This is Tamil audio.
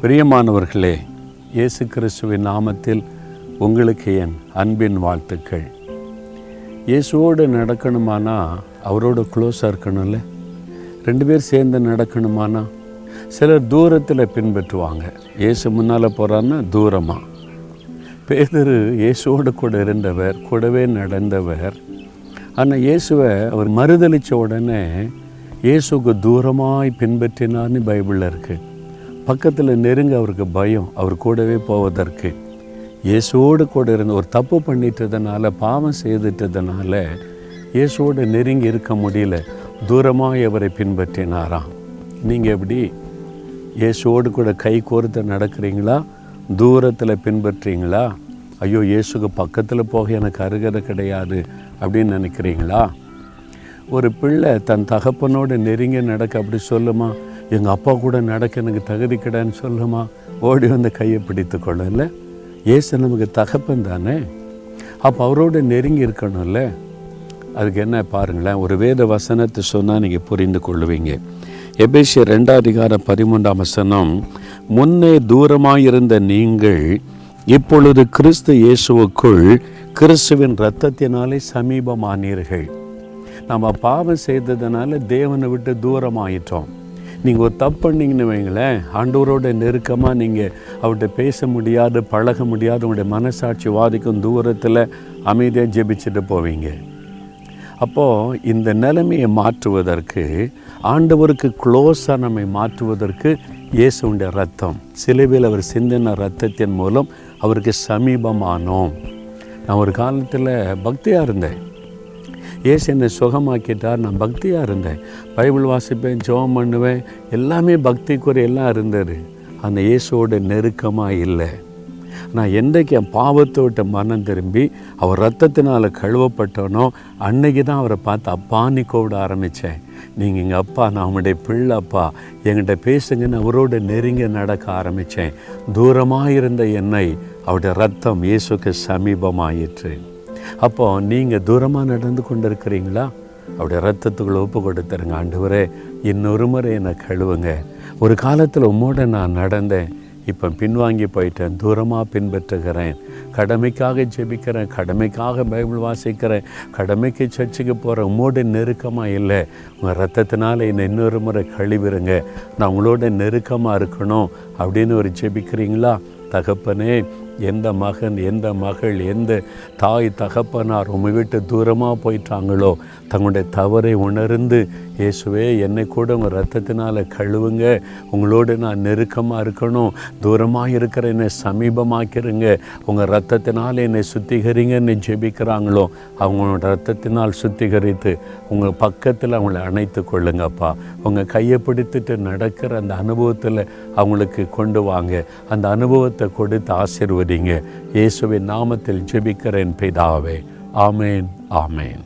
பிரியமானவர்களே இயேசு கிறிஸ்துவின் நாமத்தில் உங்களுக்கு என் அன்பின் வாழ்த்துக்கள். இயேசுவோடு நடக்கணுமானா? அவரோட க்ளோஸாக இருக்கணும்ல? ரெண்டு பேர் சேர்ந்து நடக்கணுமானா? சிலர் தூரத்தில் பின்பற்றுவாங்க. இயேசு முன்னால் போகிறான்னா தூரமாக பேதரு இயேசுவோடு கூட இருந்தவர் கூடவே நடந்தவர். ஆனால் இயேசுவை அவர் மறுதளித்த உடனே இயேசுக்கு தூரமாய் பின்பற்றினார்னு பைபிளில் இருக்குது பக்கத்தில் நெருங்க அவருக்கு பயம். அவர் கூடவே போவதற்கு. இயேசுவோடு கூட இருந்து ஒரு தப்பு பண்ணிட்டதுனால பாவம் செய்துட்டதுனால இயேசுவோடு நெருங்கி இருக்க முடியல. தூரமாக அவரை பின்பற்றினாராம். நீங்கள் எப்படி இயேசுவோடு கூட கை கோர்த்து நடக்கிறீங்களா? தூரத்தில் பின்பற்றீங்களா? ஐயோ இயேசுக்கு பக்கத்தில் போக எனக்கு அருகதை கிடையாது அப்படின்னு நினைக்கிறீங்களா? ஒரு பிள்ளை தன் தகப்பனோடு நெருங்கி நடக்க அப்படி சொல்லுமா? எங்கள் அப்பா கூட நடக்க எனக்கு தகுதி கிடையான்னு சொல்லுமா? ஓடி வந்து கையை பிடித்து கொள்ளல ஏசு நமக்கு தகப்பன் தானே. அப்போ அவரோட நெருங்கி இருக்கணும்ல. அதுக்கு என்ன பாருங்களேன் ஒரு வேத வசனத்தை சொன்னால் நீங்கள் புரிந்து கொள்ளுவீங்க எபேசிய ரெண்டாம் அதிகார பதிமூன்றாம் வசனம் முன்னே தூரமாயிருந்த நீங்கள் இப்பொழுது கிறிஸ்து இயேசுவுக்குள் கிறிஸ்துவின் இரத்தத்தினாலே சமீபமானீர்கள். நம்ம பாவம் செய்ததுனால தேவனை விட்டு தூரமாயிட்டோம். நீங்கள் ஒரு தப்பு பண்ணிங்கன்னு வைங்களேன் ஆண்டவரோட நெருக்கமாக நீங்கள் அவர்கிட்ட பேச முடியாது பழக முடியாது உங்களுடைய மனசாட்சி வாதிக்கும் தூரத்தில் அமைதியாக ஜெபிச்சுட்டு போவீங்க. அப்போது இந்த நிலைமையை மாற்றுவதற்கு ஆண்டவருக்கு க்ளோஸாக நம்மை மாற்றுவதற்கு இயேசுடைய ரத்தம் சிலுவையில் அவர் சிந்தின ரத்தத்தின் மூலம் அவருக்கு சமீபமானோம். நான் ஒரு காலத்தில் பக்தியாக இருந்தேன். ஏசு என்னை சுகமாக்கிட்டார். நான் பக்தியாக இருந்தேன். பைபிள் வாசிப்பேன் ஜோம் பண்ணுவேன். எல்லாமே பக்திக்குறை எல்லாம் இருந்தது. அந்த இயேசுவோட நெருக்கமாக இல்லை. நான் என்றைக்கு என் பாவத்தை விட்டு மனம் திரும்பி அவர் ரத்தத்தினால் கழுவப்பட்டனோ அன்னைக்கு தான் அவரை பார்த்து அப்பான்னு கூப்பிட ஆரம்பித்தேன் நீங்கள் எங்கள் அப்பா நான் அவனுடைய பிள்ளைப்பா என்கிட்ட பேசுங்கன்னு அவரோட நெருங்கி நடக்க ஆரம்பித்தேன் தூரமாக இருந்த என்னை அவருடைய ரத்தம் இயேசுக்கு சமீபமாயிற்று. அப்போ நீங்கள் தூரமாக நடந்து கொண்டு இருக்கிறீங்களா அவருடைய ரத்தத்துக்குள்ள ஒப்பு கொடுத்துருங்க ஆண்டவரே. இன்னொரு முறை என்னை கழுவுங்க. ஒரு காலத்தில் உம்மோட நான் நடந்தேன். இப்போ பின்வாங்கி போயிட்டேன் தூரமாக பின்பற்றுகிறேன். கடமைக்காக ஜெபிக்கிறேன் கடமைக்காக பைபிள் வாசிக்கிறேன். கடமைக்கு சர்ச்சுக்கு போகிற உம்மோட நெருக்கமாக இல்லை. உங்கள் ரத்தத்தினால என்னை இன்னொரு முறை கழுவிடுங்க நான் உங்களோட நெருக்கமாக இருக்கணும் அப்படின்னு ஒரு ஜெபிக்கிறீங்களா? தகப்பனே எந்த மகன் எந்த மகள் எந்த தாய் தகப்பனார் உண்மை விட்டு தூரமாக போயிட்டாங்களோ தங்களுடைய தவறை உணர்ந்து இயேசுவே என்னை கூட உங்கள் ரத்தத்தினால் கழுவுங்க. உங்களோடு நான் நெருக்கமாக இருக்கணும். தூரமாக இருக்கிற என்னை சமீபமாக்கிருங்க. உங்கள் ரத்தத்தினால் என்னை சுத்திகரிங்கன்னு ஜெபிக்கிறாங்களோ அவங்களோட ரத்தத்தினால் சுத்திகரித்து உங்கள் பக்கத்தில் அவங்கள அணைத்து கொள்ளுங்கப்பா. உங்கள் கையை பிடித்துட்டு நடக்கிற அந்த அனுபவத்தில் அவங்களுக்கு கொண்டு வாங்க. அந்த அனுபவத்தை கொடுத்து ஆசீர்வதி ஆசிர்வதிங்க இயேசுவின் நாமத்தில் ஜெபிக்கிறேன் பிதாவே. ஆமேன் ஆமேன்.